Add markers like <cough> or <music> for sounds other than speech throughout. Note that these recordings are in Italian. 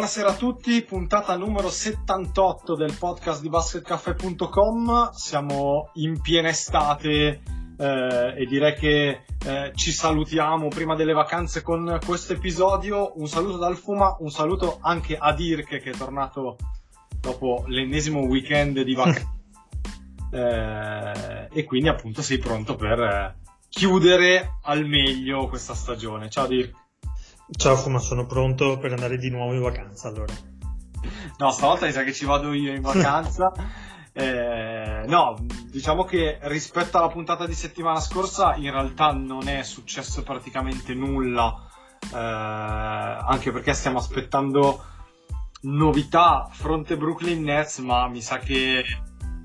Buonasera a tutti, puntata numero 78 del podcast di basketcaffè.com. Siamo in piena estate eh, e direi che eh, ci salutiamo prima delle vacanze con questo episodio. Un saluto dal Fuma, un saluto anche a Dirk che è tornato dopo l'ennesimo weekend di vacanze. <laughs> eh, e quindi appunto sei pronto per eh, chiudere al meglio questa stagione. Ciao Dirk. Ciao Fuma, sono pronto per andare di nuovo in vacanza allora. No, stavolta mi sa che ci vado io in vacanza. <laughs> Eh, no, diciamo che rispetto alla puntata di settimana scorsa in realtà non è successo praticamente nulla, eh, anche perché stiamo aspettando novità fronte Brooklyn Nets, ma mi sa che,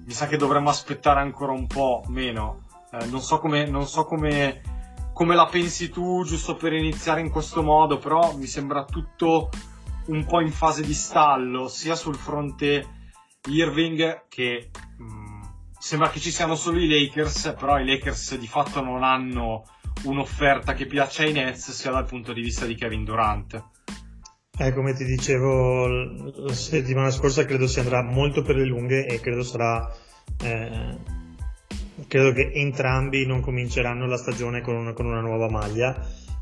mi sa che dovremmo aspettare ancora un po' meno. Eh, non so come, non so come, come la pensi tu, giusto per iniziare in questo modo, però mi sembra tutto un po' in fase di stallo, sia sul fronte Irving che mh, sembra che ci siano solo i Lakers, però i Lakers di fatto non hanno un'offerta che piaccia ai Nets sia dal punto di vista di Kevin Durant. Eh, come ti dicevo la settimana scorsa, credo si andrà molto per le lunghe e credo sarà. Eh, credo che entrambi non cominceranno la stagione con una, con una nuova maglia.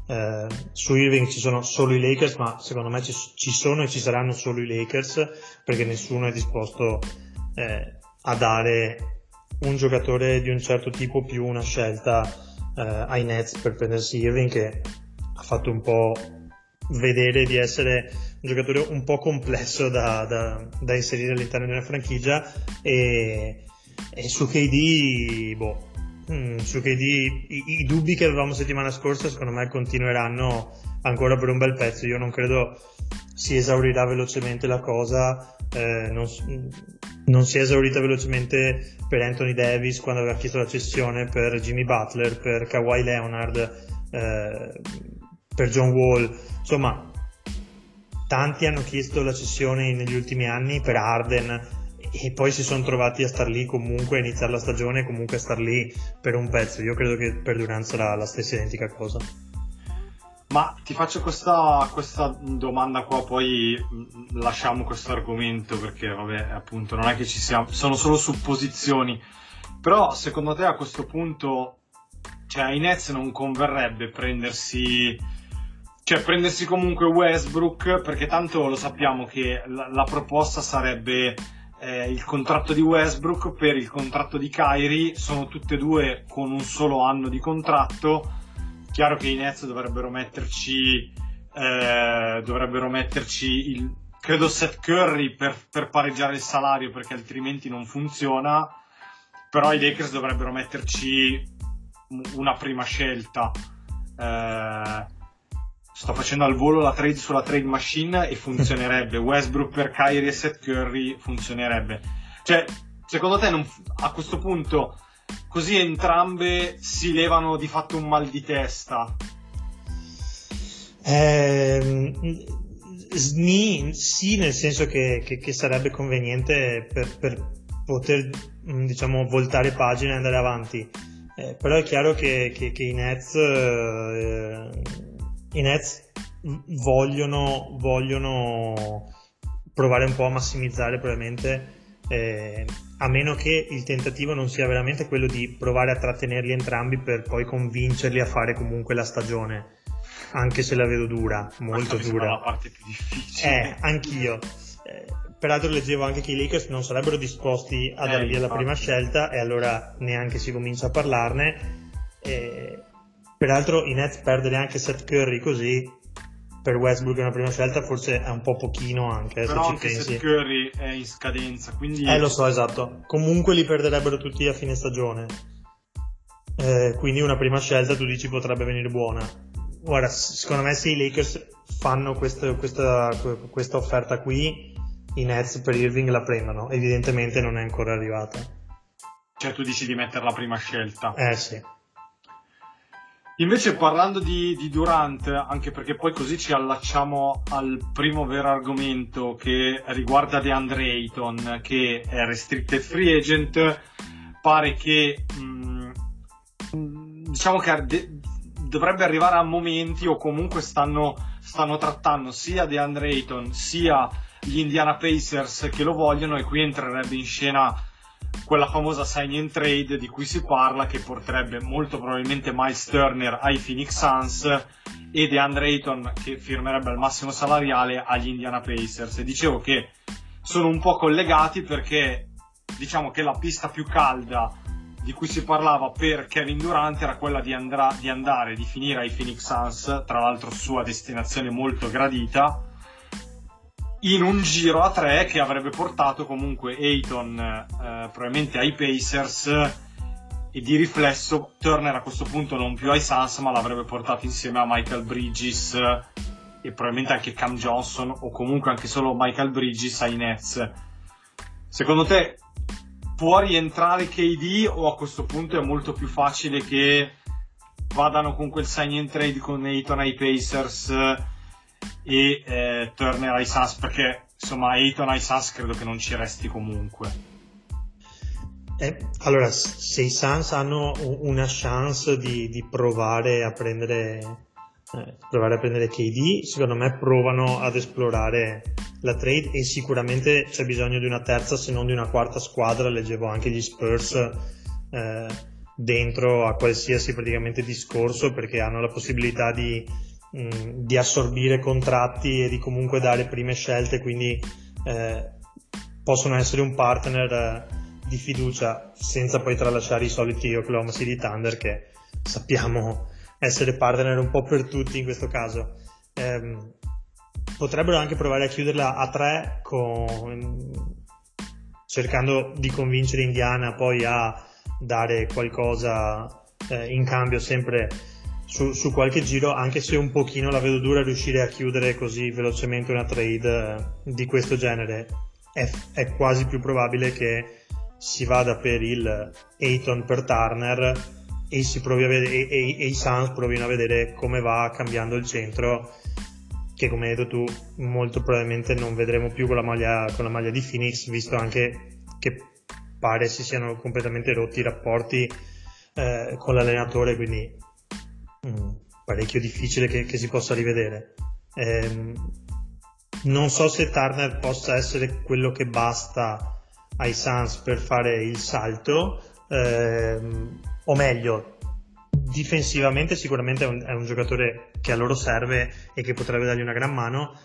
Eh, su Irving ci sono solo i Lakers, ma secondo me ci, ci, sono e ci saranno solo i Lakers perché nessuno è disposto eh, a dare un giocatore di un certo tipo più una scelta eh, ai Nets per prendersi Irving che ha fatto un po' vedere di essere un giocatore un po' complesso da, da, da inserire all'interno di una franchigia e, e su KD boh Mm, su KD i, i, dubbi che avevamo settimana scorsa secondo me continueranno ancora per un bel pezzo. Io non credo si esaurirà velocemente la cosa eh, non, non, si è esaurita velocemente per Anthony Davis quando aveva chiesto la cessione per Jimmy Butler per Kawhi Leonard eh, per John Wall. Insomma tanti hanno chiesto la cessione negli ultimi anni per Arden e poi si sono trovati a star lì comunque a iniziare la stagione e comunque a star lì per un pezzo. Io credo che per Durant sarà la stessa identica cosa. Ma ti faccio questa, questa domanda qua, poi lasciamo questo argomento perché, vabbè, appunto, non è che ci siamo, sono solo supposizioni. Però, secondo te, a questo punto, cioè, ai Nets non converrebbe prendersi, cioè, prendersi comunque Westbrook, perché tanto lo sappiamo che la, la proposta sarebbe eh, il contratto di Westbrook per il contratto di Kyrie. Sono tutte e due con un solo anno di contratto. Chiaro che i Nets dovrebbero metterci eh, dovrebbero metterci il, credo Seth Curry per, per, pareggiare il salario perché altrimenti non funziona. Però i Lakers dovrebbero metterci una prima scelta. Eh, sto facendo al volo la trade sulla trade machine e funzionerebbe. <laughs> Westbrook per Kyrie e Seth Curry funzionerebbe. Cioè, secondo te non, a questo punto così entrambe si levano di fatto un mal di testa? Eh, sni, sì, nel senso che, che, che sarebbe conveniente per, per, poter diciamo voltare pagina e andare avanti. Eh, però è chiaro che, che i Nets eh, i Nets vogliono, vogliono provare un po' a massimizzare probabilmente eh, a meno che il tentativo non sia veramente quello di provare a trattenerli entrambi per poi convincerli a fare comunque la stagione anche se la vedo dura molto dura. la parte più difficile. Eh, anch'io. Eh, peraltro leggevo anche che i Lakers non sarebbero disposti a dare via la prima scelta e allora neanche si comincia a parlarne. Eh, Peraltro i Nets perdere anche Seth Curry così per Westbrook è una prima scelta forse è un po' pochino anche eh, però se anche pensi. Seth Curry è in scadenza quindi eh lo so esatto comunque li perderebbero tutti a fine stagione eh, quindi una prima scelta tu dici potrebbe venire buona guarda, secondo me se i Lakers fanno questa, questa, questa offerta qui, i Nets per Irving la prendono. Evidentemente non è ancora arrivata. Cioè tu dici di mettere la prima scelta. Eh sì. Invece parlando di, di, Durant, anche perché poi così ci allacciamo al primo vero argomento che riguarda DeAndre Ayton, che è restricted free agent, pare che mh, mm, diciamo che de- dovrebbe arrivare a momenti o comunque stanno, stanno trattando sia DeAndre Ayton sia gli Indiana Pacers che lo vogliono e qui entrerebbe in scena quella famosa sign and trade di cui si parla che porterebbe molto probabilmente Miles Turner ai Phoenix Suns e DeAndre Ayton che firmerebbe al massimo salariale agli Indiana Pacers. E dicevo che sono un po' collegati perché diciamo che la pista più calda di cui si parlava per Kevin Durant era quella di, andra- di andare, di finire ai Phoenix Suns, tra l'altro sua destinazione molto gradita in un giro a tre che avrebbe portato comunque Ayton eh, probabilmente ai Pacers e di riflesso Turner a questo punto non più ai Suns ma l'avrebbe portato insieme a Michael Bridges e probabilmente anche Cam Johnson o comunque anche solo Michael Bridges ai Nets. Secondo te può rientrare KD o a questo punto è molto più facile che vadano con quel sign and trade con Ayton ai Pacers e eh, Turner ai Suns perché insomma Ayton ai Suns credo che non ci resti comunque. Eh, allora se i Suns hanno una chance di, di provare a prendere eh, provare a prendere KD secondo me provano ad esplorare la trade e sicuramente c'è bisogno di una terza se non di una quarta squadra. Leggevo anche gli Spurs eh, dentro a qualsiasi praticamente discorso perché hanno la possibilità di di assorbire contratti e di comunque dare prime scelte, quindi eh, possono essere un partner eh, di fiducia senza poi tralasciare i soliti Oklahoma City Thunder che sappiamo essere partner un po' per tutti in questo caso. Eh, potrebbero anche provare a chiuderla a tre con, cercando di convincere Indiana poi a dare qualcosa eh, in cambio sempre su, su, qualche giro, anche se un pochino la vedo dura riuscire a chiudere così velocemente una trade eh, di questo genere. È, è quasi più probabile che si vada per il Ayton per Turner e, vedere, e, e, e i Suns provino a vedere come va cambiando il centro che come hai detto tu molto probabilmente non vedremo più con la maglia, con la maglia di Phoenix visto anche che pare si siano completamente rotti i rapporti eh, con l'allenatore quindi Mm, parecchio difficile che, che, si possa rivedere. Eh, non so se Turner possa essere quello che basta ai Suns per fare il salto, ehm, o meglio, difensivamente sicuramente è un, è un, giocatore che a loro serve e che potrebbe dargli una gran mano,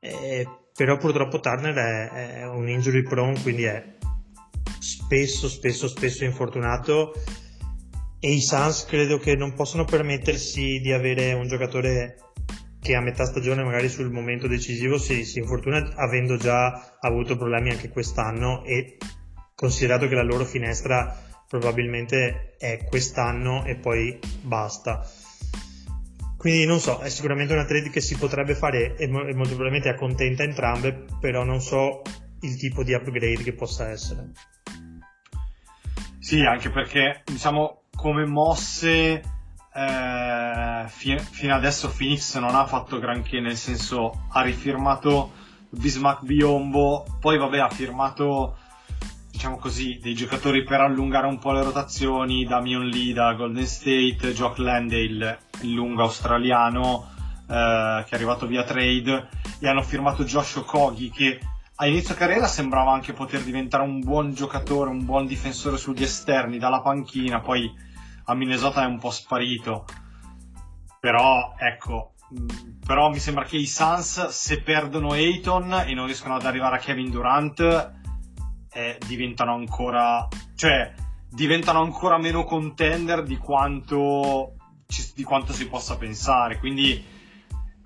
eh, però purtroppo Turner è, è un injury prone, quindi è spesso, spesso, spesso infortunato e i Suns credo che non possono permettersi di avere un giocatore che a metà stagione magari sul momento decisivo si, si infortuna avendo già avuto problemi anche quest'anno e considerato che la loro finestra probabilmente è quest'anno e poi basta. Quindi non so, è sicuramente una trade che si potrebbe fare e molto probabilmente accontenta entrambe, però non so il tipo di upgrade che possa essere. Sì, anche perché diciamo come mosse eh, fi- fino adesso Phoenix non ha fatto granché, nel senso ha rifirmato Bismack Biombo, poi vabbè ha firmato diciamo così dei giocatori per allungare un po' le rotazioni, Damian Lee da Golden State, Jock Landale, il lungo australiano eh, che è arrivato via trade e hanno firmato Josh Okogi che a inizio carriera sembrava anche poter diventare un buon giocatore, un buon difensore sugli esterni dalla panchina, poi a Minnesota è un po' sparito. Però, ecco, mm, però mi sembra che i Suns, se perdono Ayton e non riescono ad arrivare a Kevin Durant, eh, diventano ancora, cioè, diventano ancora meno contender di quanto, di quanto si possa pensare. Quindi,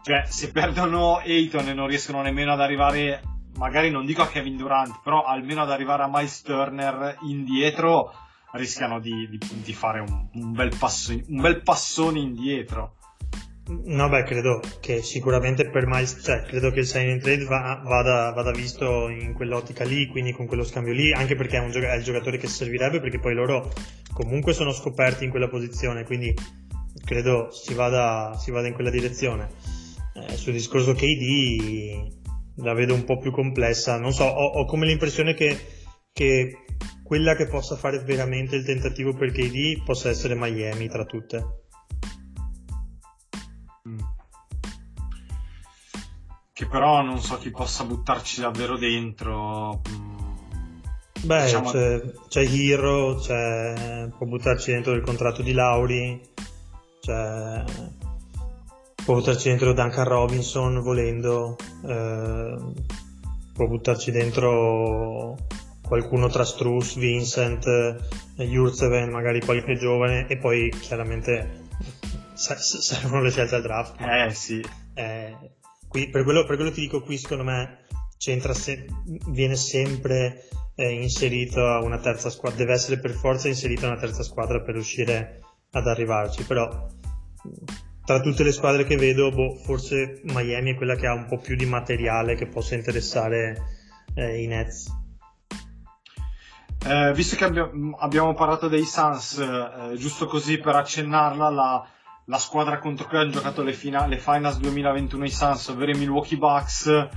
cioè, se perdono Ayton e non riescono nemmeno ad arrivare, magari non dico a Kevin Durant, però almeno ad arrivare a Miles Turner indietro, rischiano di, di, di fare un, un, bel passo, un bel passone indietro. No, beh, credo che sicuramente per Miles, cioè, credo che il sign and trade va, vada, vada, visto in quell'ottica lì, quindi con quello scambio lì, anche perché è, un, è, il giocatore che servirebbe, perché poi loro comunque sono scoperti in quella posizione, quindi credo si vada, si vada in quella direzione. Eh, sul discorso KD la vedo un po' più complessa, non so, ho, ho come l'impressione che, che quella che possa fare veramente il tentativo per KD possa essere Miami tra tutte. che però non so chi possa buttarci davvero dentro. Mm. Beh, diciamo... c'è, c'è Hero, c'è... può buttarci dentro il contratto di Lauri, c'è... può buttarci dentro Duncan Robinson volendo, eh... può buttarci dentro qualcuno tra Struss, Vincent, Jurzeven, magari qualche giovane e poi chiaramente servono le scelte al draft. Eh sì. Eh, qui, per, quello, per, quello, ti dico qui secondo me se, viene sempre eh, inserito una terza squadra deve essere per forza inserita una terza squadra per riuscire ad arrivarci però tra tutte le squadre che vedo boh, forse Miami è quella che ha un po' più di materiale che possa interessare eh, i Nets eh, visto che abbiamo, abbiamo, parlato dei Suns eh, giusto così per accennarla la la squadra contro cui hanno giocato le, fina- le finals 2021 i Suns, ovvero i Milwaukee Bucks,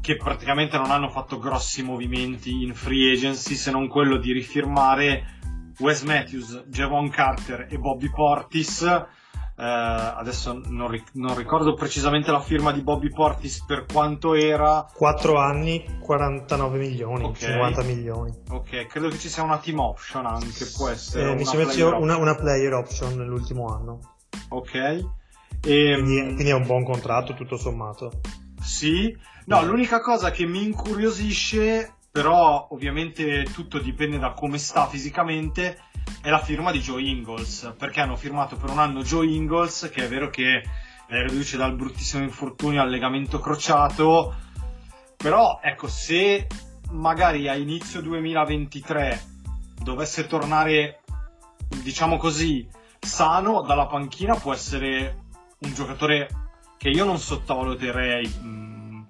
che praticamente non hanno fatto grossi movimenti in free agency se non quello di rifirmare Wes Matthews, Javon Carter e Bobby Portis. Eh, adesso non, ric- non, ricordo precisamente la firma di Bobby Portis per quanto era 4 anni 49 milioni okay. 50 milioni ok credo che ci sia una team option anche può essere eh, mi sembra sia una, una player option nell'ultimo anno Ok. E, quindi, ehm, quindi, è un buon contratto tutto sommato. Sì. No, mm. l'unica cosa che mi incuriosisce, però ovviamente tutto dipende da come sta fisicamente, è la firma di Joe Ingles, perché hanno firmato per un anno Joe Ingles, che è vero che è riduce dal bruttissimo infortunio al legamento crociato, però ecco, se magari a inizio 2023 dovesse tornare, diciamo così, sano dalla panchina può essere un giocatore che io non sottovaluterei mh,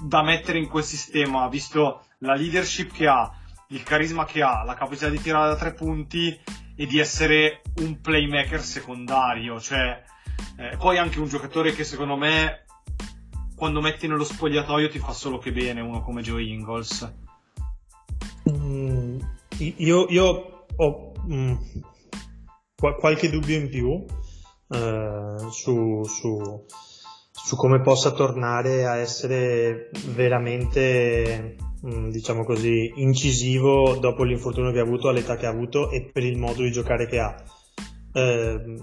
da mettere in quel sistema, visto la leadership che ha, il carisma che ha, la capacità di tirare da tre punti e di essere un playmaker secondario, cioè eh, poi anche un giocatore che secondo me quando metti nello spogliatoio ti fa solo che bene, uno come Joe Ingles. Mm, io, io ho, mm, qualche dubbio in più eh, su, su, su, come possa tornare a essere veramente, mm, diciamo così, incisivo dopo l'infortunio che ha avuto, all'età che ha avuto e per il modo di giocare che ha. Eh,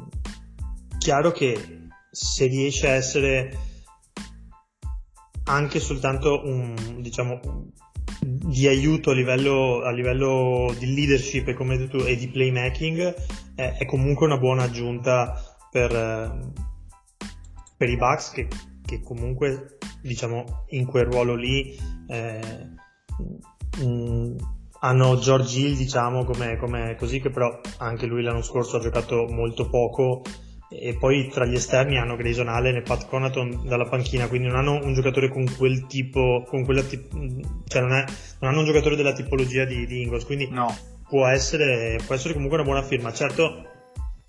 chiaro che se riesce a essere anche soltanto un, diciamo, di aiuto a livello, a livello di leadership e, come detto, e di playmaking è, è, comunque una buona aggiunta per, per i Bucks che, che, comunque diciamo in quel ruolo lì eh, mh, mm, hanno George Hill diciamo come, come così che però anche lui l'anno scorso ha giocato molto poco e poi tra gli esterni hanno Grayson Allen e Pat Conaton dalla panchina, quindi non hanno un giocatore con quel tipo, con quella tip- cioè non, è, non, hanno un giocatore della tipologia di, di Ingles, quindi no. può, essere, può essere comunque una buona firma. Certo,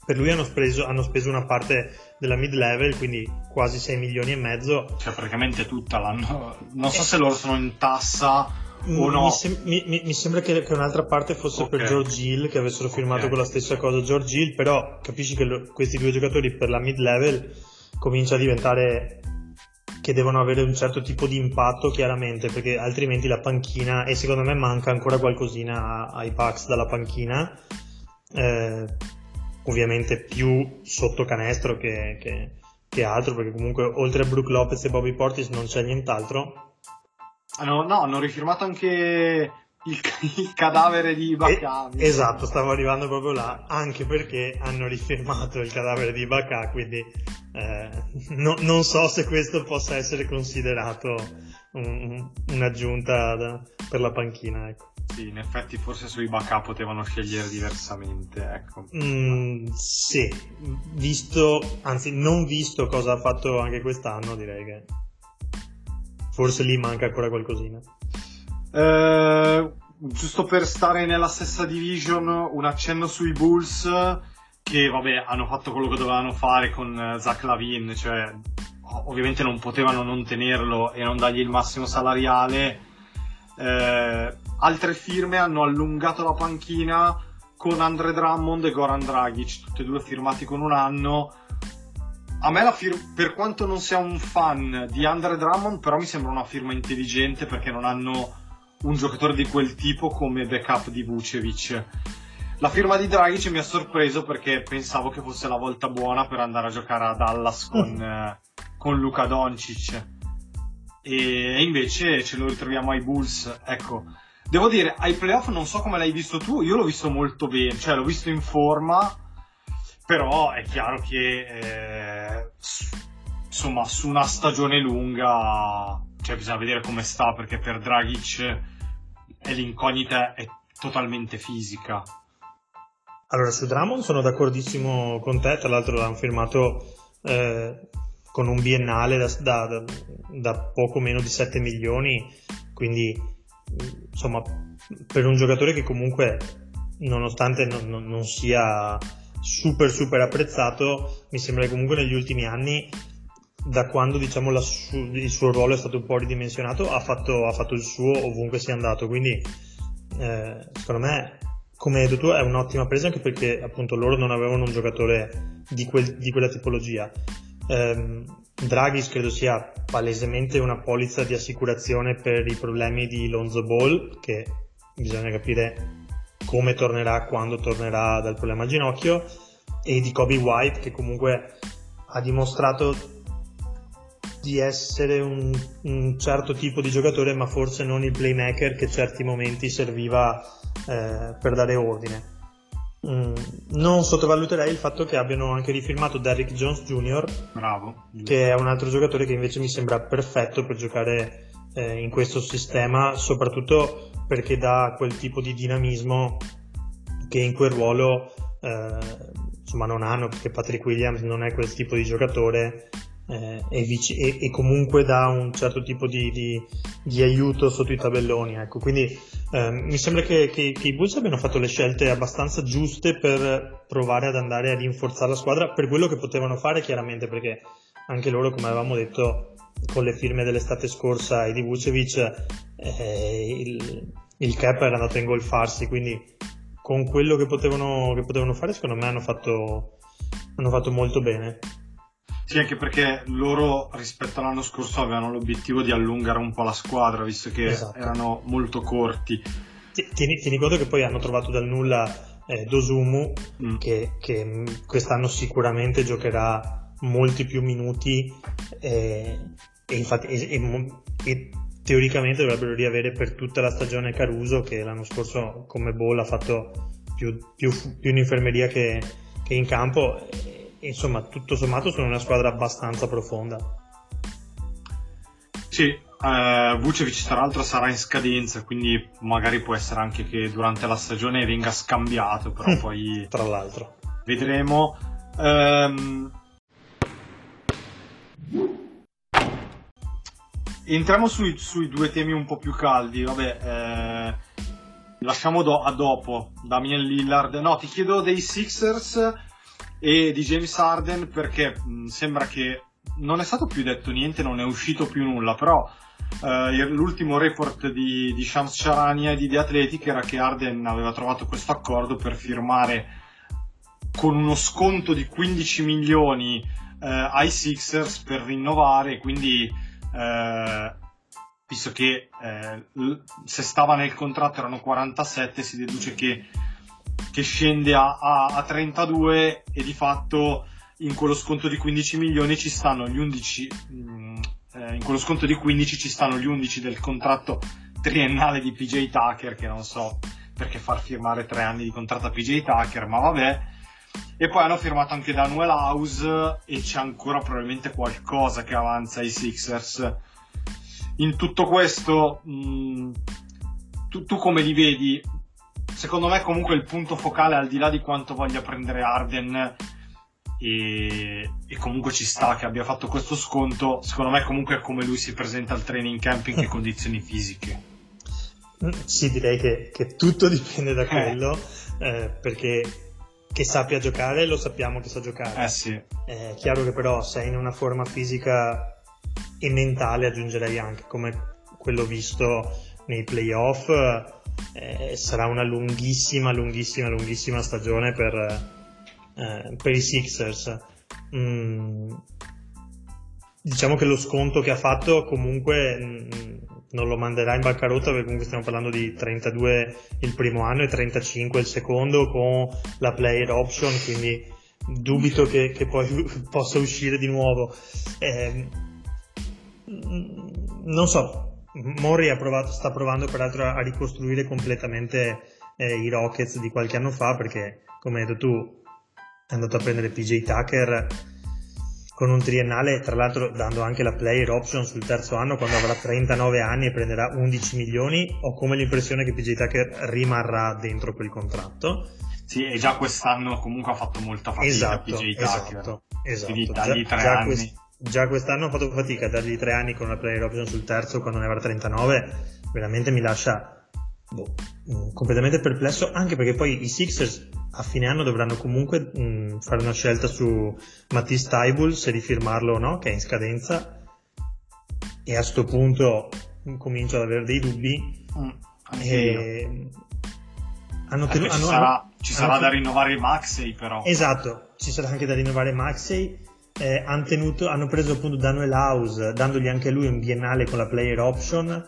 per lui hanno speso, hanno speso una parte della mid level, quindi quasi 6 milioni e mezzo. Cioè praticamente tutta l'anno. Non so se loro sono in tassa o no? Mi, sem- mi, mi, sembra che, che, un'altra parte fosse okay. per George Hill, che avessero firmato okay. con la stessa cosa George Hill, però capisci che lo, questi due giocatori per la mid level comincia a diventare che devono avere un certo tipo di impatto chiaramente perché altrimenti la panchina e secondo me manca ancora qualcosina ai Pax dalla panchina eh, ovviamente più sotto canestro che, che, che altro perché comunque oltre a Brook Lopez e Bobby Portis non c'è nient'altro hanno, no, hanno rifirmato anche il, <laughs> il cadavere di Ibaka. Eh, esatto, stavo arrivando proprio là, anche perché hanno rifirmato il cadavere di Ibaka, quindi eh, no, non so se questo possa essere considerato un, un'aggiunta da, per la panchina. Ecco. Sì, in effetti forse sui backup potevano scegliere diversamente, ecco. Mm, sì, visto, anzi non visto cosa ha fatto anche quest'anno, direi che forse lì manca ancora qualcosina. Eh, giusto per stare nella stessa division, un accenno sui Bulls che vabbè hanno fatto quello che dovevano fare con eh, Zach Lavin, cioè ovviamente non potevano non tenerlo e non dargli il massimo salariale. Eh, altre firme hanno allungato la panchina con Andre Drummond e Goran Dragic, tutti e due firmati con un anno. A me la firma, per quanto non sia un fan di Andre Drummond, però mi sembra una firma intelligente perché non hanno un giocatore di quel tipo come backup di Vucevic. La firma di Dragic mi ha sorpreso perché pensavo che fosse la volta buona per andare a giocare a Dallas con, eh, con Luca Doncic. E invece ce lo ritroviamo ai Bulls. Ecco, devo dire, ai playoff non so come l'hai visto tu, io l'ho visto molto bene, cioè l'ho visto in forma, però è chiaro che eh, insomma su una stagione lunga cioè bisogna vedere come sta perché per Dragic l'incognita è totalmente fisica. Allora, su Drummond sono d'accordissimo con te, tra l'altro l'hanno firmato eh, con un biennale da, da, da, poco meno di 7 milioni, quindi insomma per un giocatore che comunque nonostante non, non, non sia super super apprezzato, mi sembra che comunque negli ultimi anni da quando diciamo su- il suo ruolo è stato un po' ridimensionato ha fatto, ha fatto il suo ovunque sia andato. Quindi eh, secondo me come hai detto tu è un'ottima presa anche perché appunto loro non avevano un giocatore di, quel, di quella tipologia. Eh, Draghi credo sia palesemente una polizza di assicurazione per i problemi di Lonzo Ball che bisogna capire come tornerà quando tornerà dal problema ginocchio e di Kobe White che comunque ha dimostrato di essere un, un, certo tipo di giocatore, ma forse non il playmaker che certi momenti serviva eh, per dare ordine. Mm, non sottovaluterei il fatto che abbiano anche rifirmato Derrick Jones Jr., Bravo. che è un altro giocatore che invece mi sembra perfetto per giocare eh, in questo sistema, soprattutto perché dà quel tipo di dinamismo che in quel ruolo eh, insomma non hanno, perché Patrick Williams non è quel tipo di giocatore eh, e, vic- e, e, comunque dà un certo tipo di, di, di aiuto sotto i tabelloni. Ecco. Quindi eh, mi sembra che, che, che, i Bulls abbiano fatto le scelte abbastanza giuste per provare ad andare a rinforzare la squadra per quello che potevano fare, chiaramente, perché anche loro, come avevamo detto, con le firme dell'estate scorsa e di Vucevic, eh, il, il cap era andato a ingolfarsi, quindi con quello che potevano, che potevano fare, secondo me hanno fatto, hanno fatto molto bene. Sì, anche perché loro rispetto all'anno scorso avevano l'obiettivo di allungare un po' la squadra, visto che esatto. erano molto corti. Tieni, tieni, conto che poi hanno trovato dal nulla eh, Dosumu, mm. che, che, quest'anno sicuramente giocherà molti più minuti eh, e, infatti, e, e, e, teoricamente dovrebbero riavere per tutta la stagione Caruso, che l'anno scorso come ball ha fatto più, più, più in infermeria che, che in campo insomma tutto sommato sono una squadra abbastanza profonda. Sì, eh, Vucevic tra l'altro sarà in scadenza, quindi magari può essere anche che durante la stagione venga scambiato, però <laughs> poi... tra l'altro. Vedremo. Ehm... Entriamo sui, sui, due temi un po' più caldi, vabbè, eh... lasciamo do- a dopo Damien Lillard. No, ti chiedo dei Sixers e di James Harden perché mh, sembra che non è stato più detto niente, non è uscito più nulla, però eh, l'ultimo report di, di Shams Charania e di The Athletic era che Harden aveva trovato questo accordo per firmare con uno sconto di 15 milioni eh, ai Sixers per rinnovare, quindi eh, visto che eh, se stava nel contratto erano 47, si deduce che che scende a, a, a 32 e di fatto in quello sconto di 15 milioni ci stanno gli 11 mh, mm, eh, in quello sconto di 15 ci stanno gli 11 del contratto triennale di PJ Tucker che non so perché far firmare tre anni di contratto a PJ Tucker ma vabbè e poi hanno firmato anche Daniel House e c'è ancora probabilmente qualcosa che avanza ai Sixers in tutto questo, mh, tu, tu come li vedi? Secondo me comunque il punto focale, al di là di quanto voglia prendere Arden, e, e, comunque ci sta che abbia fatto questo sconto. Secondo me, comunque, è come lui si presenta al training camp in che <laughs> condizioni fisiche. Mm, sì, direi che, che tutto dipende da quello, eh. Eh, perché che sappia giocare lo sappiamo che sa giocare. Eh sì. È chiaro che però sei in una forma fisica e mentale, aggiungerei anche come quello visto nei playoff, eh, sarà una lunghissima, lunghissima, lunghissima stagione per eh, per i Sixers. Mm, diciamo che lo sconto che ha fatto comunque mm, non lo manderà in bancarotta perché comunque stiamo parlando di 32 il primo anno e 35 il secondo con la player option quindi dubito che, che poi possa uscire di nuovo eh, non so Mori provato, sta provando peraltro a ricostruire completamente eh, i Rockets di qualche anno fa perché come hai detto tu è andato a prendere PJ Tucker con un triennale, tra l'altro dando anche la player option sul terzo anno quando avrà 39 anni e prenderà 11 milioni, ho come l'impressione che PJ Tucker rimarrà dentro quel contratto. Sì, e già quest'anno comunque ha fatto molta fatica esatto, PJ Tucker. Esatto, esatto. Quindi già, già anni. Quest- già quest'anno ha fatto fatica a dargli tre anni con la player option sul terzo quando ne avrà 39, veramente mi lascia boh, mm, completamente perplesso, anche perché poi i Sixers a fine anno dovranno comunque mh, mm, fare una scelta su Matisse Taibul se rifirmarlo o no, che è in scadenza. E a questo punto comincio ad avere dei dubbi. Mm, e... Hanno tenu- ci hanno, sarà, hanno, ci sarà da rinnovare Maxey però. Esatto, ci sarà anche da rinnovare Maxey. Eh, hanno, tenuto, hanno preso appunto Daniel House, dandogli anche lui un biennale con la player option.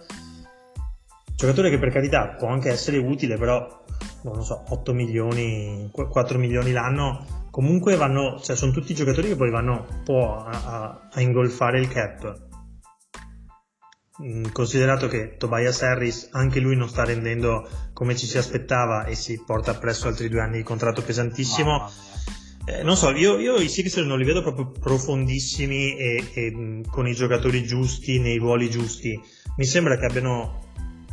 Giocatore che per carità può anche essere utile, però non so, 8 milioni, 4 milioni l'anno, comunque vanno, cioè sono tutti giocatori che poi vanno un po' a, a, a ingolfare il cap. Mm, considerato che Tobias Harris anche lui non sta rendendo come ci si aspettava e si porta appresso altri due anni di contratto pesantissimo. Eh, non so, io, io, i Sixers non li vedo proprio profondissimi e, e con i giocatori giusti, nei ruoli giusti. Mi sembra che abbiano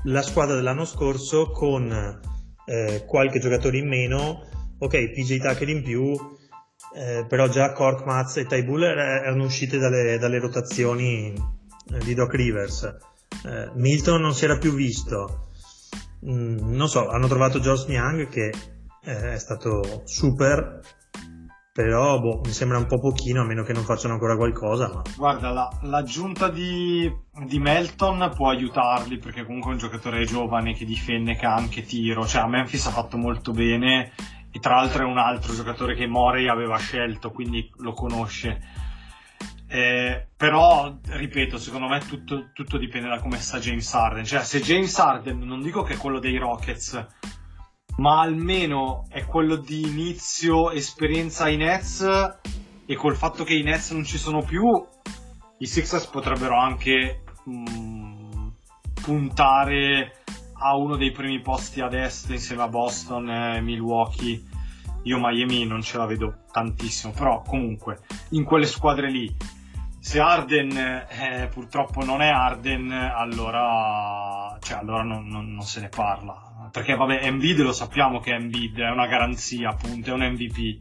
la squadra dell'anno scorso con eh, qualche giocatore in meno, ok, PJ Tucker in più, eh, però già Korkmaz e Ty Buller erano uscite dalle, dalle rotazioni eh, di Doc Rivers. Eh, Milton non si era più visto. Mm, non so, hanno trovato Josh Young che eh, è stato super, però boh, mi sembra un po' pochino a meno che non facciano ancora qualcosa ma... guarda la, l'aggiunta di, di, Melton può aiutarli perché comunque è un giocatore giovane che difende che ha anche tiro. Cioè a Memphis ha fatto molto bene e tra l'altro è un altro giocatore che Morey aveva scelto quindi lo conosce. Eh, però ripeto secondo me tutto, tutto dipende da come sta James Harden. Cioè se James Harden non dico che è quello dei Rockets ma almeno è quello di inizio esperienza ai Nets e col fatto che i Nets non ci sono più i Sixers potrebbero anche mh, mm, puntare a uno dei primi posti ad est insieme a Boston e Milwaukee. Io Miami non ce la vedo tantissimo però comunque in quelle squadre lì se Arden eh, purtroppo non è Arden allora, cioè, allora non, non, non se ne parla perché vabbè Embiid lo sappiamo che Embiid è una garanzia appunto, è un MVP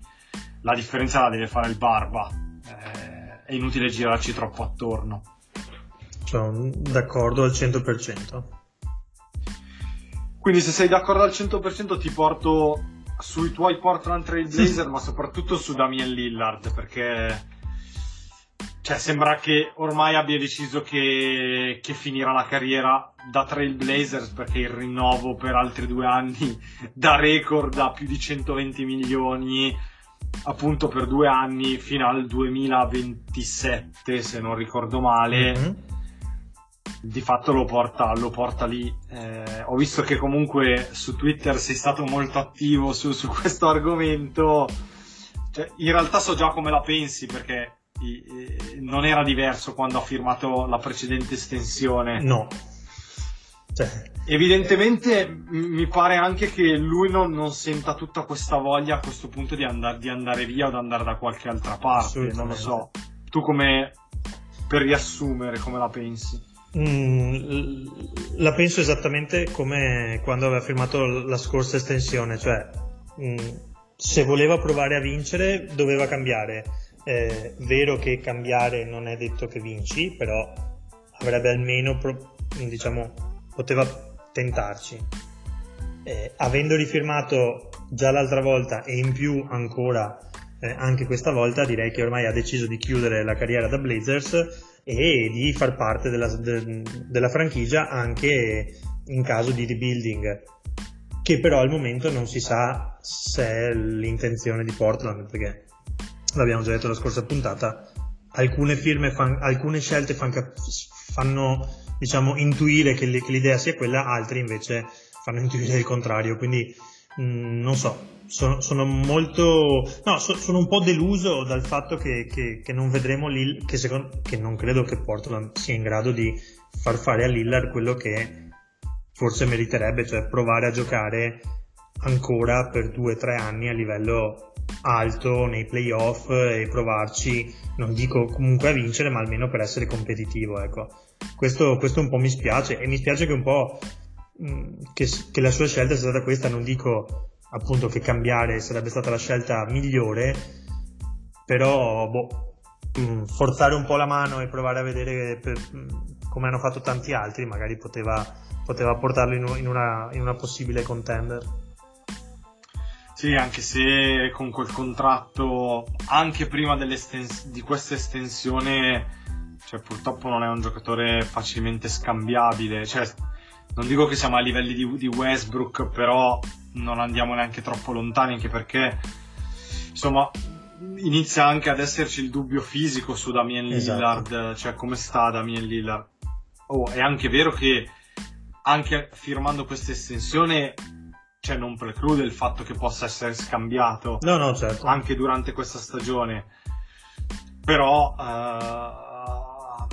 la differenza la deve fare il Barba. Eh, è inutile girarci troppo attorno. Sono d'accordo al 100% quindi se sei d'accordo al 100% ti porto sui tuoi Portland Trail Blazer ma soprattutto su Damien Lillard perché cioè, sembra che ormai abbia deciso che, che, finirà la carriera da Trailblazers perché il rinnovo per altri due anni <laughs> da record a più di 120 milioni appunto per due anni fino al 2027 se non ricordo male. Mm-hmm. di fatto lo porta, lo porta lì. Eh, ho visto che comunque su Twitter sei stato molto attivo su, su questo argomento. Cioè, in realtà so già come la pensi perché non era diverso quando ha firmato la precedente estensione. No. Cioè. Evidentemente mi pare anche che lui non, non, senta tutta questa voglia a questo punto di, andar, di andare via o di andare da qualche altra parte, non lo so. Tu come, per riassumere, come la pensi? Mm, la penso esattamente come quando aveva firmato la scorsa estensione, cioè mm, se voleva provare a vincere doveva cambiare. Eh, vero che cambiare non è detto che vinci, però avrebbe almeno, diciamo, poteva tentarci. Eh, avendo rifirmato già l'altra volta e in più ancora eh, anche questa volta, direi che ormai ha deciso di chiudere la carriera da Blazers e di far parte della, de, della franchigia anche in caso di rebuilding che però al momento non si sa se è l'intenzione di Portland perché l'abbiamo già detto la scorsa puntata alcune firme fan, alcune scelte fan, fanno diciamo intuire che, l'idea sia quella altre invece fanno <laughs> intuire il contrario. Quindi mh, mm, non so sono, sono, molto no, so, sono un po' deluso dal fatto che, che, che non vedremo Lillard che, secondo, che non credo che Portland sia in grado di far fare a Lillard quello che forse meriterebbe cioè provare a giocare ancora per due o tre anni a livello alto nei playoff e provarci non dico comunque a vincere ma almeno per essere competitivo ecco questo, questo un po' mi spiace e mi spiace che un po' che, che la sua scelta sia stata questa non dico appunto che cambiare sarebbe stata la scelta migliore, però boh, mm, forzare un po' la mano e provare a vedere per, mm, come hanno fatto tanti altri, magari poteva, poteva portarlo in, una, in una possibile contender. Sì, anche se con quel contratto, anche prima di questa estensione, cioè, purtroppo non è un giocatore facilmente scambiabile. Cioè, non dico che siamo a livelli di, di Westbrook, però non andiamo neanche troppo lontani, anche perché insomma inizia anche ad esserci il dubbio fisico su Damien. Lillard, esatto. cioè come sta Damien Lillard. Oh, è anche vero che anche firmando questa estensione cioè non preclude il fatto che possa essere scambiato no, no, certo. anche durante questa stagione. Però uh,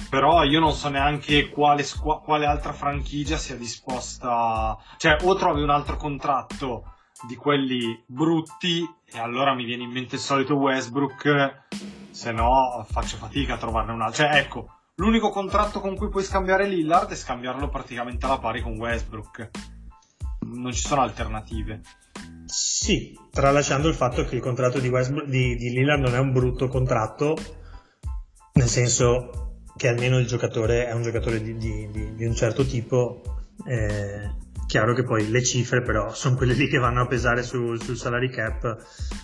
però io non so neanche quale, squ- quale altra franchigia sia disposta, cioè o trovi un altro contratto di quelli brutti e allora mi viene in mente il solito Westbrook, se no faccio fatica a trovarne un altro. Cioè ecco, l'unico contratto con cui puoi scambiare Lillard è scambiarlo praticamente alla pari con Westbrook. Non ci sono alternative. Sì, tralasciando il fatto che il contratto di, Westbrook, di, di Lillard non è un brutto contratto, nel senso che almeno il giocatore è un giocatore di, di, di, un certo tipo. Eh, chiaro che poi le cifre però sono quelle lì che vanno a pesare sul, sul salary cap.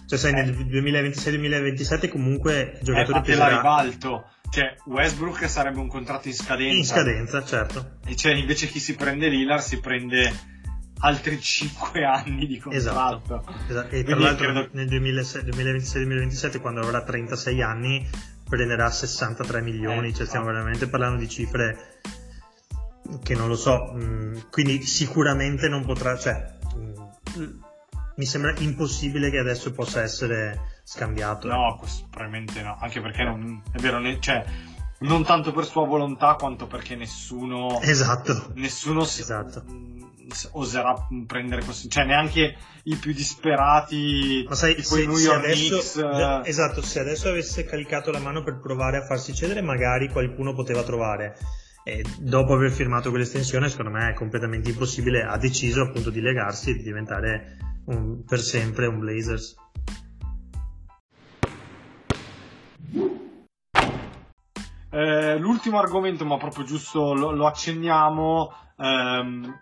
Cioè sai, nel 2026-2027 comunque il giocatore eh, peserà... la ribalto. Cioè, Westbrook sarebbe un contratto in scadenza. In scadenza, certo. E cioè, invece chi si prende Lillard si prende altri 5 anni di contratto. Esatto. esatto. E tra Quindi l'altro credo... nel 2026-2027 quando avrà 36 anni prenderà 63 milioni, eh, cioè stiamo veramente parlando di cifre che non lo so, mm, quindi sicuramente non potrà, cioè mm, mi sembra impossibile che adesso possa essere scambiato. No, eh. probabilmente no, anche perché non, è vero, cioè non tanto per sua volontà quanto perché nessuno esatto nessuno si, esatto. Oserà prendere così cioè neanche i più disperati ma sai se, New York adesso, Knicks, eh, esatto se adesso avesse caricato la mano per provare a farsi cedere magari qualcuno poteva trovare. E dopo aver firmato quell'estensione secondo me è completamente impossibile ha deciso appunto di legarsi e di diventare un, per sempre un Blazers. Eh, l'ultimo argomento, ma proprio giusto lo, lo accenniamo, ehm,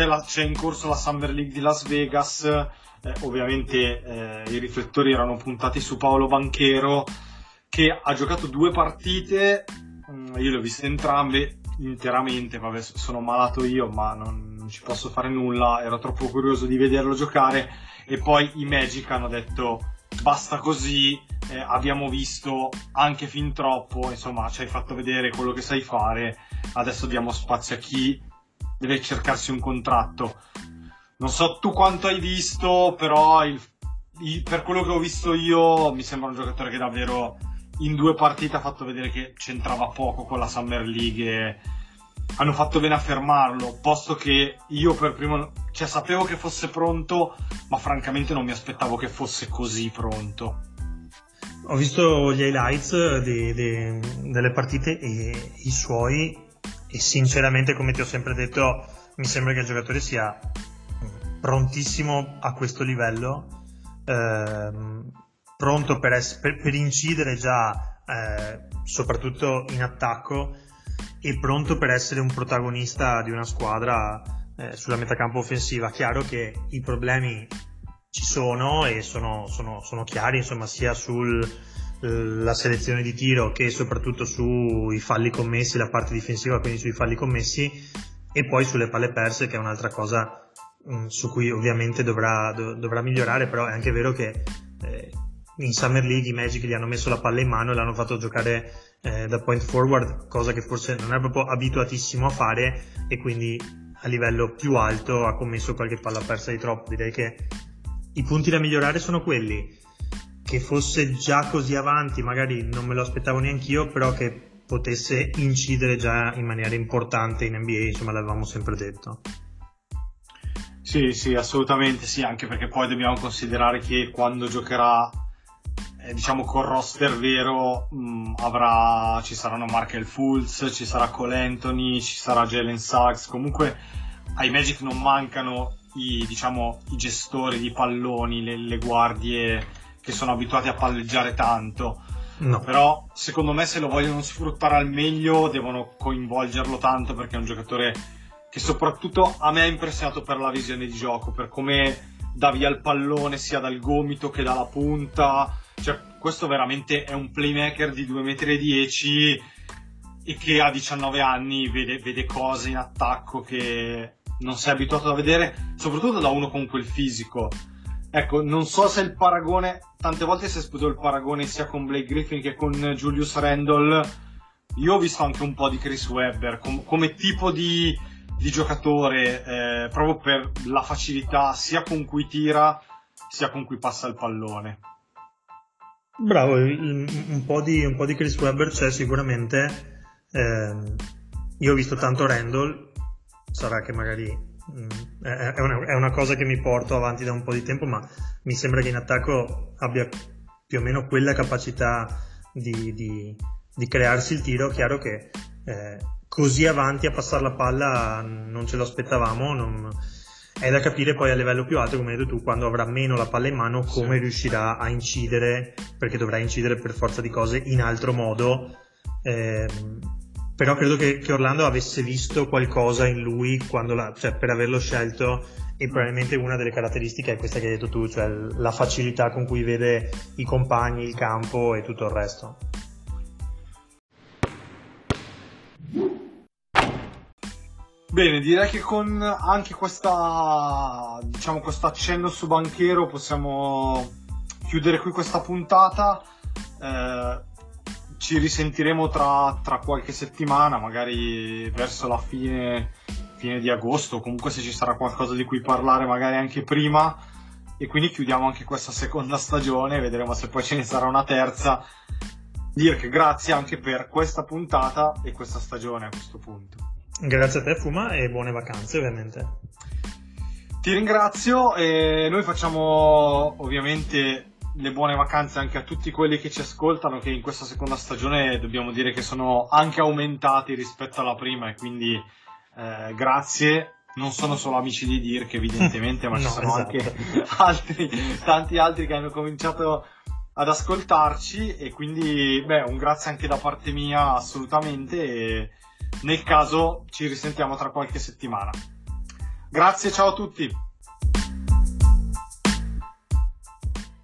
c'è, la, c'è, in corso la Summer League di Las Vegas, eh, ovviamente eh, i riflettori erano puntati su Paolo Banchero che ha giocato due partite, mm, io le ho viste entrambe interamente, vabbè sono malato io ma non, non ci posso fare nulla, ero troppo curioso di vederlo giocare. E poi i Magic hanno detto basta così, eh, abbiamo visto anche fin troppo, insomma ci hai fatto vedere quello che sai fare, adesso diamo spazio a chi deve cercarsi un contratto. Non so tu quanto hai visto, però il, il, per quello che ho visto io mi sembra un giocatore che davvero in due partite ha fatto vedere che c'entrava poco con la Summer League hanno fatto bene a fermarlo, posto che io per primo, cioè sapevo che fosse pronto, ma francamente non mi aspettavo che fosse così pronto. Ho visto gli highlights de, de, delle partite e i suoi e sinceramente come ti ho sempre detto mi sembra che il giocatore sia prontissimo a questo livello ehm, pronto per, ess- per, per incidere già eh, soprattutto in attacco e pronto per essere un protagonista di una squadra eh, sulla metacampo offensiva. Chiaro che i problemi ci sono e sono, sono, sono chiari insomma sia sul la selezione di tiro che soprattutto sui falli commessi, la parte difensiva, quindi sui falli commessi e poi sulle palle perse che è un'altra cosa mh, mm, su cui ovviamente dovrà, do, dovrà, migliorare, però è anche vero che eh, in Summer League i Magic gli hanno messo la palla in mano e l'hanno fatto giocare eh, da point forward, cosa che forse non è proprio abituatissimo a fare e quindi a livello più alto ha commesso qualche palla persa di troppo. Direi che i punti da migliorare sono quelli che fosse già così avanti, magari non me lo aspettavo neanche io, però che potesse incidere già in maniera importante in NBA, insomma l'avevamo sempre detto. Sì, sì, assolutamente sì, anche perché poi dobbiamo considerare che quando giocherà, eh, diciamo, col roster vero, mh, mm, avrà, ci saranno Markel Fultz, ci sarà Cole Anthony, ci sarà Jalen Suggs, comunque ai Magic non mancano i, diciamo, i gestori di palloni, le, le guardie che sono abituati a palleggiare tanto. No. Però secondo me se lo vogliono sfruttare al meglio devono coinvolgerlo tanto perché è un giocatore che soprattutto a me ha impressionato per la visione di gioco, per come dà via il pallone sia dal gomito che dalla punta. Cioè, questo veramente è un playmaker di 2,10 m e che a 19 anni vede, vede cose in attacco che non sei abituato a vedere, soprattutto da uno con quel fisico. Ecco, non so se il paragone, tante volte si è esplotito il paragone sia con Blake Griffin che con Julius Randle. Io ho visto anche un po' di Chris Webber com- come tipo di, di giocatore, eh, proprio per la facilità sia con cui tira sia con cui passa il pallone. Bravo, un po' di, un po di Chris Webber c'è sicuramente. Eh, io ho visto tanto Randall, sarà che magari è una, è una, cosa che mi porto avanti da un po' di tempo, ma mi sembra che in attacco abbia più o meno quella capacità di, di, di crearsi il tiro. Chiaro che eh, così avanti a passare la palla non ce lo aspettavamo. Non... È da capire poi a livello più alto, come hai detto tu, quando avrà meno la palla in mano, come sì. riuscirà a incidere, perché dovrà incidere per forza di cose in altro modo. Eh, però credo che, che, Orlando avesse visto qualcosa in lui la, cioè, per averlo scelto e probabilmente una delle caratteristiche è questa che hai detto tu, cioè la facilità con cui vede i compagni, il campo e tutto il resto. Bene, direi che con anche questa, diciamo, questo accenno su banchero possiamo chiudere qui questa puntata. Eh, ci risentiremo tra, tra, qualche settimana, magari verso la fine, fine di agosto, comunque se ci sarà qualcosa di cui parlare magari anche prima e quindi chiudiamo anche questa seconda stagione, vedremo se poi ce ne sarà una terza. Dirk, grazie anche per questa puntata e questa stagione a questo punto. Grazie a te Fuma e buone vacanze ovviamente. Ti ringrazio e noi facciamo ovviamente le buone vacanze anche a tutti quelli che ci ascoltano, che in questa seconda stagione dobbiamo dire che sono anche aumentati rispetto alla prima e quindi eh, grazie. Non sono solo amici di Dirk evidentemente, ma <laughs> no, ci sono esatto. anche <laughs> altri, tanti altri che hanno cominciato ad ascoltarci e quindi beh, un grazie anche da parte mia assolutamente e nel caso ci risentiamo tra qualche settimana. Grazie, ciao a tutti.